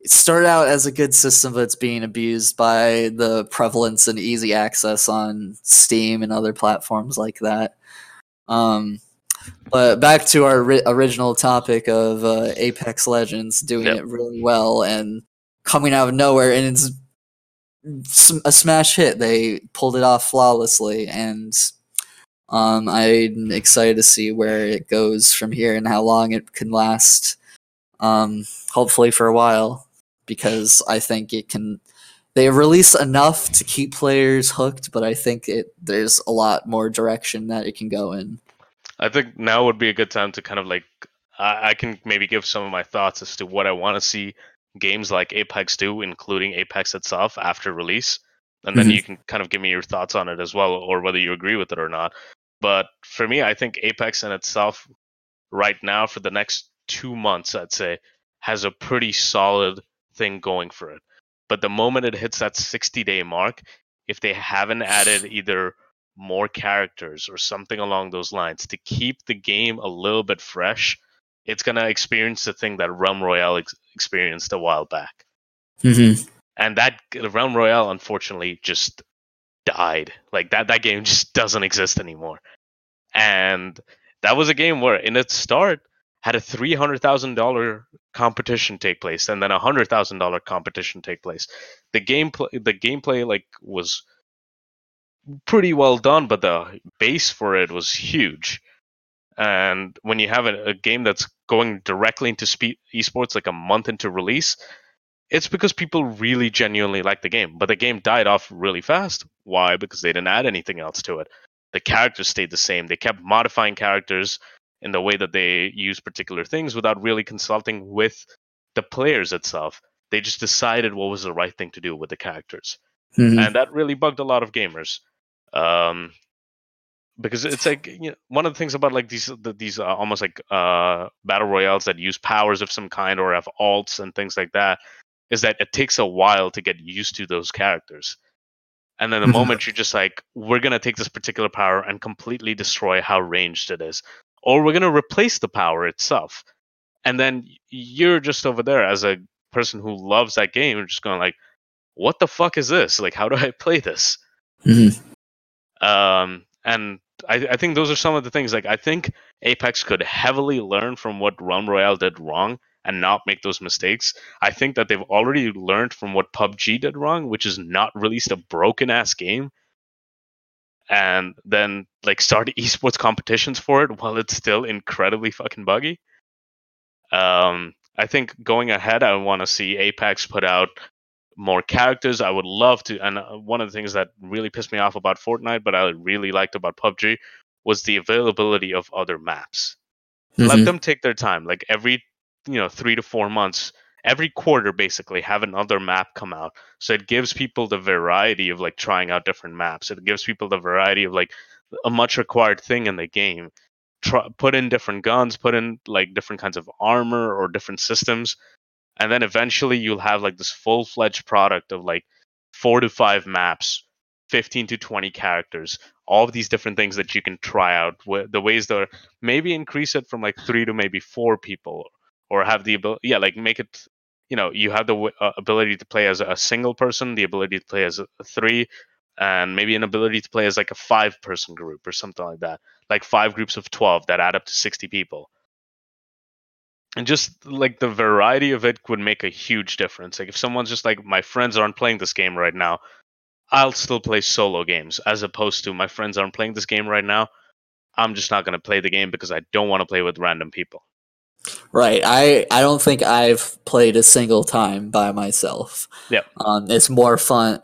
it started out as a good system but it's being abused by the prevalence and easy access on steam and other platforms like that um but back to our ri- original topic of uh, apex legends doing Yep. it really well and coming out of nowhere and it's a smash hit they pulled it off flawlessly and um, I'm excited to see where it goes from here and how long it can last. Um, hopefully for a while, because I think it can. They release enough to keep players hooked, but I think it there's a lot more direction that it can go in. I think now would be a good time to kind of like I, I can maybe give some of my thoughts as to what I want to see games like Apex do, including Apex itself after release, and then Mhm. you can kind of give me your thoughts on it as well, or whether you agree with it or not. But for me, I think Apex in itself, right now for the next two months, I'd say, has a pretty solid thing going for it. But the moment it hits that 60 day mark, if they haven't added either more characters or something along those lines to keep the game a little bit fresh, it's going to experience the thing that Realm Royale ex- experienced a while back. Mm-hmm. And that Realm Royale, unfortunately, just died. Like that, that game just <laughs> doesn't exist anymore. And that was a game where, in its start, had a three hundred thousand dollar competition take place, and then a hundred thousand dollar competition take place. The gameplay, the gameplay, like was pretty well done, but the base for it was huge. And when you have a, a game that's going directly into spe- esports like a month into release, it's because people really genuinely like the game. But the game died off really fast. Why? Because they didn't add anything else to it. The characters stayed the same. They kept modifying characters in the way that they use particular things without really consulting with the players itself. They just decided what was the right thing to do with the characters Mm-hmm. and that really bugged a lot of gamers um because it's like you know, one of the things about like these the, these uh, almost like uh battle royales that use powers of some kind or have alts and things like that is that it takes a while to get used to those characters and then the Mhm. moment you're just like we're going to take this particular power and completely destroy how ranged it is or we're going to replace the power itself and then you're just over there as a person who loves that game you're just going like what the fuck is this like how do i <laughs> play this Mm-hmm. um, and I, I think those are some of the things. Like I think Apex could heavily learn from what Realm Royale did wrong and not make those mistakes. I think that they've already learned from what PUBG did wrong, which is not released a broken ass game and then like start <laughs> esports competitions for it while it's still incredibly fucking buggy. Um, I think going ahead, I want to see Apex put out more characters. I would love to. And uh, one of the things that really pissed me off about Fortnite, but I really liked about PUBG, was the availability of other maps. Let Mhm. them take their time. Like every, you know, three to four months, every quarter, basically, have another map come out. So it gives people the variety of like trying out different maps. It gives people the variety of like a much required thing in the game. Try, put in different guns, put in like different kinds of armor or different systems and then eventually you'll have like this full-fledged product of like four to five maps 15 to 20 characters all of these different things that you can try out the ways that maybe increase it from like three to maybe four people or have the ability yeah like make it you know you have the w- uh, ability to play as a single person the ability to play as a, three and maybe an ability to play as like a five person group or something like that like five groups of 12 that add up to 60 people and just like the variety of it would make a huge difference. Like if someone's just like my friends aren't playing this game right now, I'll still play solo games as opposed to my friends aren't playing this game right now. I'm just not going to play the game because I don't want to play with random people. Right. I I don't think I've played a single time by myself. Yep. Um, it's more fun,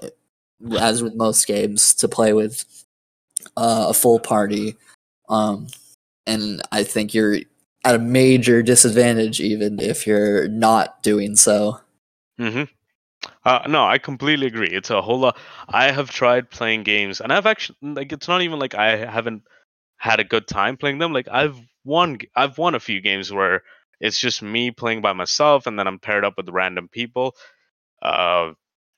as with most games, to play with uh, a full party. Um, and I think you're at a major disadvantage even if you're not doing so. hmm Uh, no, I completely agree. It's a whole lot. I have tried playing games, and I've actually like it's not even like I haven't had a good time playing them. Like I've won, I've won a few games where it's just me playing by myself, and then I'm paired up with random people. Uh,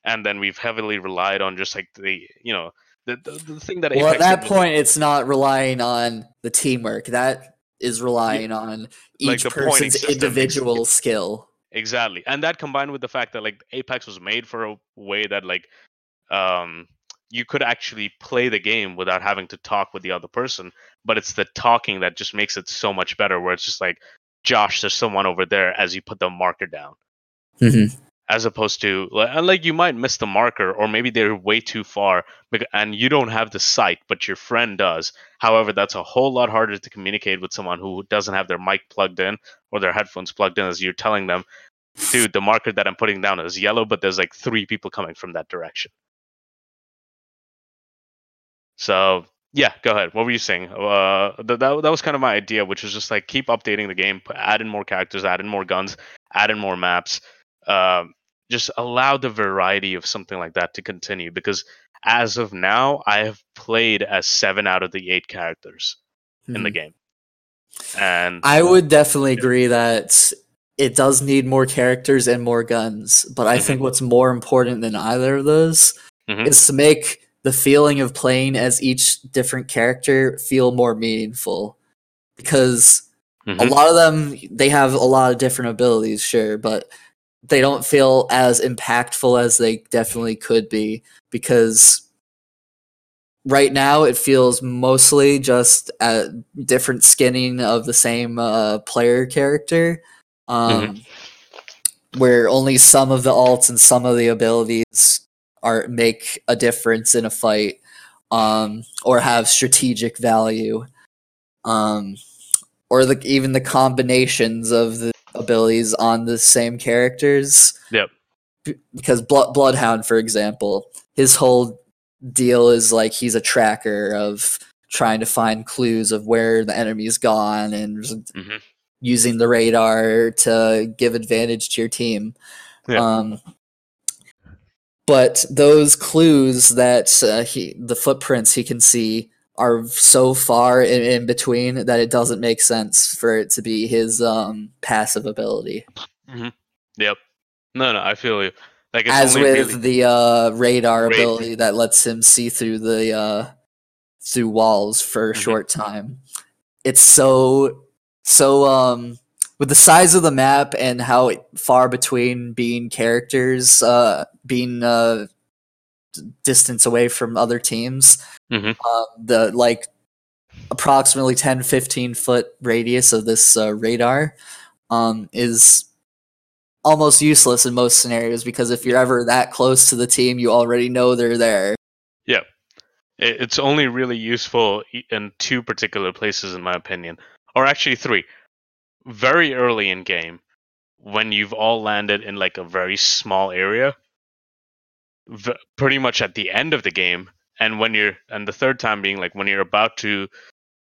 and then we've heavily relied on just like the you know the the, the thing that Well, at that point, it's not relying on the teamwork. That is relying on each pointing person's system. individual skill. Exactly. And that combined with the fact that like Apex was made for a way that like um you could actually play the game without having to talk with the other person, but it's the talking that just makes it so much better where it's just like Josh, there's someone over there as you put the marker down. Mhm. As opposed to like you might miss the marker or maybe they're way too far and you don't have the sight but your friend does. However, that's a whole lot harder to communicate with someone who doesn't have their mic plugged in or their headphones plugged in as you're telling them dude, the marker that I'm putting down is yellow, but there's like three people coming from that direction. So yeah, go ahead. What were you saying? Uh, th- that that was kind of my idea, which was just like keep updating the game, add in more characters, add in more guns, add in more maps. Um, just allow the variety of something like that to continue because as of now, I have played as seven out of the eight characters in the Mhm. game, and I would definitely agree that it does need more characters and more guns, but I Mhm. think what's more important than either of those Mhm. is to make the feeling of playing as each different character feel more meaningful. Because a Mhm. lot of them they have a lot of different abilities, sure, but they don't feel as impactful as they definitely could be because right now it feels mostly just a different skinning of the same uh, player character um, where only some of the alts and some of the abilities are make a difference in a fight um, or have strategic value um, or the, even the combinations of the abilities on the same characters Yep. Because Blood, bloodhound for example his whole deal is like he's a tracker of trying to find clues of where the enemy's gone and Mhm. using the radar to give advantage to your team Yeah. um, but those clues that uh, he the footprints he can see are so far in, in between that it doesn't make sense for it to be his um, passive ability Yep. No, no, I feel you. Like it's as only with really, the uh, radar Ra- ability that lets him see through the uh, through walls for a Mhm. short time. It's so so um with the size of the map and how far between being characters uh being uh distance away from other teams Mhm. um, the like approximately 10 15 foot radius of this uh, radar um is almost useless in most scenarios because if you're ever that close to the team you already know they're there yeah it's only really useful in two particular places, in my opinion, or actually three. Very early in game, when you've all landed in like a very small area, v- pretty much at the end of the game, and when you're, and the third time being like when you're about to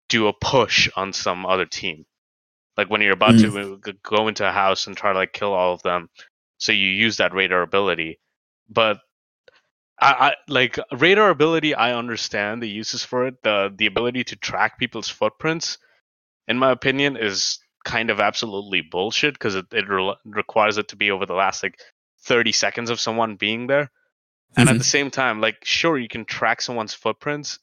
do a push on some other team, like when you're about to uh, go into a house and try to like kill all of them, so you use that radar ability, but I, I like radar ability. I understand the uses for it. The the ability to track people's footprints, in my opinion, is kind of absolutely bullshit because it, it re- requires it to be over the last like 30 seconds of someone being there. And at Mhm. the same time, like sure you can track someone's footprints,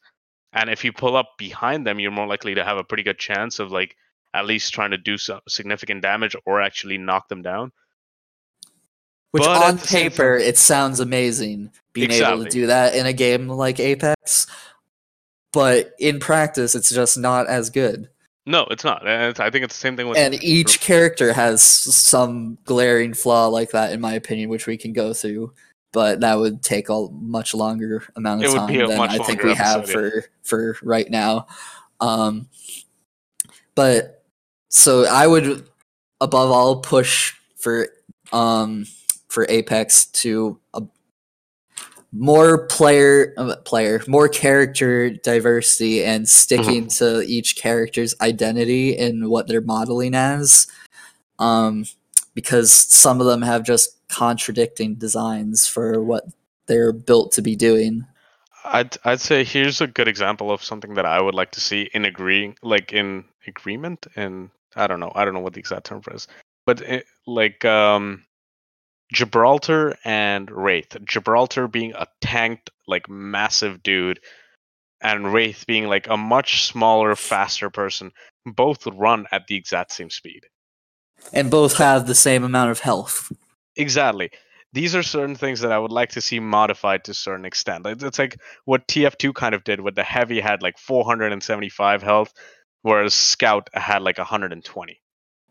and if you pull up behind them, you're more likely to have a pretty good chance of like at least trying to do some significant damage or actually knock them down. which But on paper it sounds amazing being able to do that in a game like apex but in practice it's just not as good No, it's not. It's, I think it's the same thing with and each character has some glaring flaw like that in my opinion which we can go through. But that would take a much longer amount of time than i think we have episode, for for right now. Um but so i would above all push for um for Apex to more player uh, player more character diversity and sticking to each character's identity and what they're modeling as um because some of them have just contradicting designs for what they're built to be doing. I'd I'd say here's a good example of something that I would like to see in agreeing, like in agreement, and I don't know, I don't know what the exact term for is, but it, like um, Gibraltar and Wraith. Gibraltar being a tanked, like massive dude, and Wraith being like a much smaller, faster person. Both run at the exact same speed. and both have the same amount of health Exactly. These are certain things that I would like to see modified to a certain extent. It's like what TF2 kind of did, with the heavy had like 475 health, whereas Scout had like 120.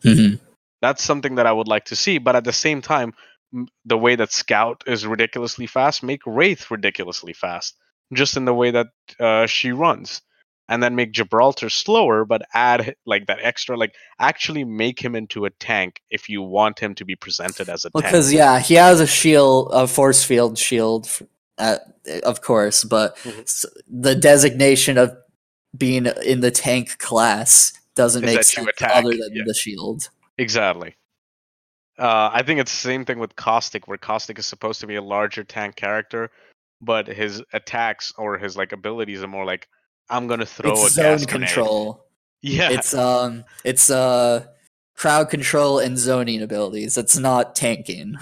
Mm-hmm. That's something that I would like to see. But at the same time, the way that Scout is ridiculously fast, make Wraith ridiculously fast, just in the way that uh, she runs. And then make Gibraltar slower, but add like that extra, like actually make him into a tank if you want him to be presented as a tank. because yeah he has a shield a force field shield uh, of course but Mhm. the designation of being in the tank class doesn't Is make sense other than yeah. the shield Exactly. Uh, I think it's the same thing with Caustic, where Caustic is supposed to be a larger tank character, but his attacks or his like abilities are more like I'm gonna throw it's a zone gas grenade." control. Yeah, it's um it's uh crowd control and zoning abilities. It's not tanking.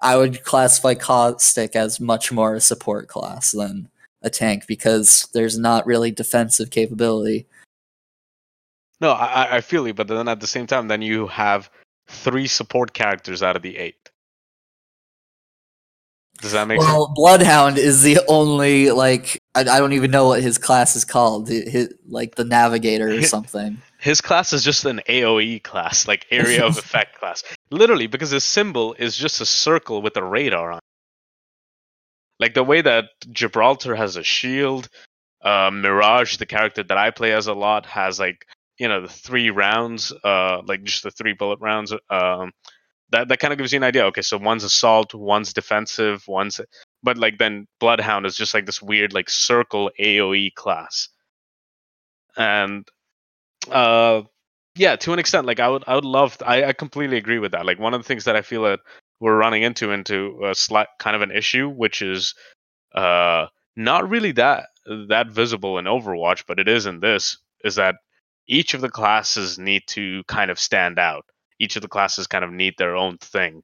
I would classify caustic as much more a support class than a tank because there's not really defensive capability. No, I, I- I feel you, but then at the same time, then you have three support characters out of the eight. Does that make sense? well bloodhound is the only like I, I don't even know what his class is called hi- hi- like the navigator or something His class is just an AOE class, like area of <laughs> effect class. Literally, because his symbol is just a circle with a radar on. it. Like the way that Gibraltar has a shield, uh, Mirage, the character that I play as a lot, has like you know the three rounds, uh, like just the three bullet rounds. Um, that that kind of gives you an idea. Okay, so one's assault, one's defensive, one's but like then Bloodhound is just like this weird like circle AOE class, and uh yeah to an extent like i would i would love I, I completely agree with that like one of the things that i feel that we're running into into a slight kind of an issue which is uh not really that that visible in overwatch but it is in this is that each of the classes need to kind of stand out. Each of the classes kind of need their own thing.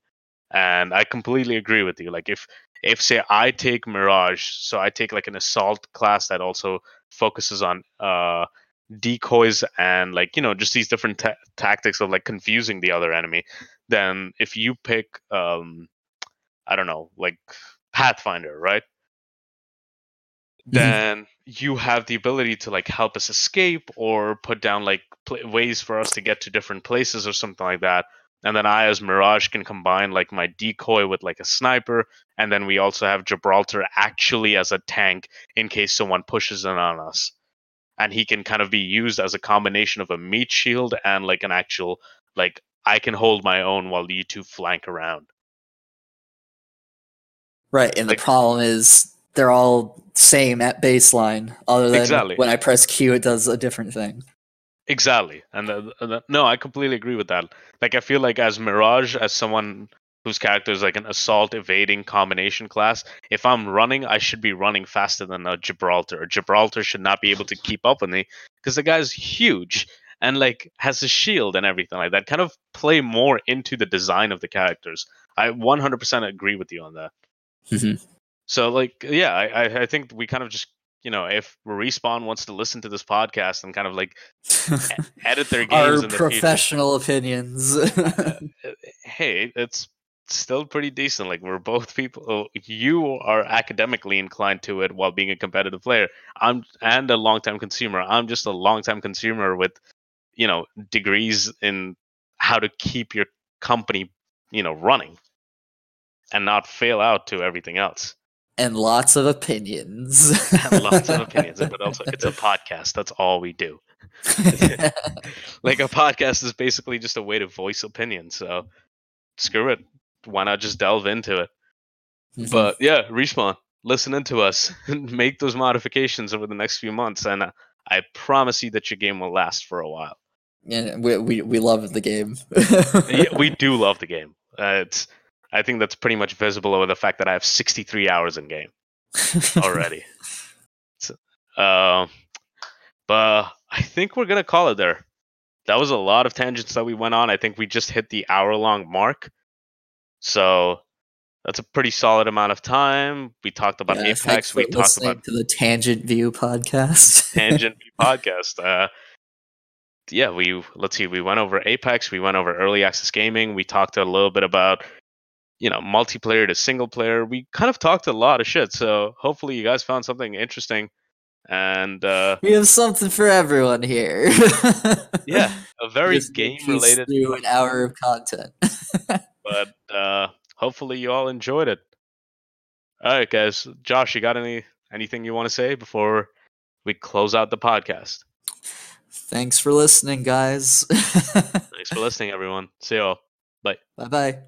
And i completely agree with you. Like if if say i take mirage so i take like an assault class that also focuses on uh decoys and like you know just these different ta- tactics of like confusing the other enemy then if you pick um i don't know like pathfinder right Mm-hmm. then you have the ability to like help us escape or put down like pl- ways for us to get to different places or something like that. And then i as mirage can combine like my decoy with like a sniper and then we also have gibraltar actually as a tank in case someone pushes in on us. And he can kind of be used as a combination of a meat shield and like an actual like I can hold my own while you two flank around. Right, and Like- the problem is they're all same at baseline. Other than Exactly. when I press Q, it does a different thing. Exactly, and the, the, no, I completely agree with that. Like I feel like as Mirage, as someone whose character is like an assault evading combination class, if I'm running, I should be running faster than a Gibraltar. Gibraltar should not be able to keep up with me because the guy's huge and like has a shield and everything like that. Kind of play more into the design of the characters. I 100% agree with you on that. Mhm. So like yeah, I I- I think we kind of just you know if respawn wants to listen to this podcast and kind of like edit their <laughs> games Our the future, professional opinions. uh, hey, it's still pretty decent. Like we're both people. oh, You are academically inclined to it while being a competitive player. I'm and a long-time consumer. I'm just a long-time consumer with you know degrees in how to keep your company you know running and not fail out to everything else. And lots of opinions. and lots of opinions, <laughs> but also it's a podcast. That's all we do. <laughs> like a podcast is basically just a way to voice opinions. So screw it. Why not just delve into it? Mhm. But yeah, respawn. Listen into us. <laughs> Make those modifications over the next few months, and uh, I promise you that your game will last for a while. Yeah, we, we we love the game. yeah, we do love the game. Uh, it's. I think that's pretty much visible over the fact that I have 63 hours in game <laughs> already. So, uh, but I think we're gonna call it there. That was a lot of tangents that we went on. I think we just hit the hour long mark. So that's a pretty solid amount of time. We talked about Yeah, Apex. We talked about to the Tangent View podcast. <laughs> Tangent View podcast. Uh, yeah, we let's see. We went over Apex. We went over early access gaming. We talked a little bit about you know multiplayer to single player. We kind of talked a lot of shit. So hopefully you guys found something interesting. And uh, we have something for everyone here. <laughs> yeah, a very Just game related through an hour of content. <laughs> But uh, hopefully you all enjoyed it. All right, guys. Josh, you got any anything you want to say before we close out the podcast? Thanks for listening, guys. <laughs> Thanks for listening, everyone. See y'all. bye bye bye.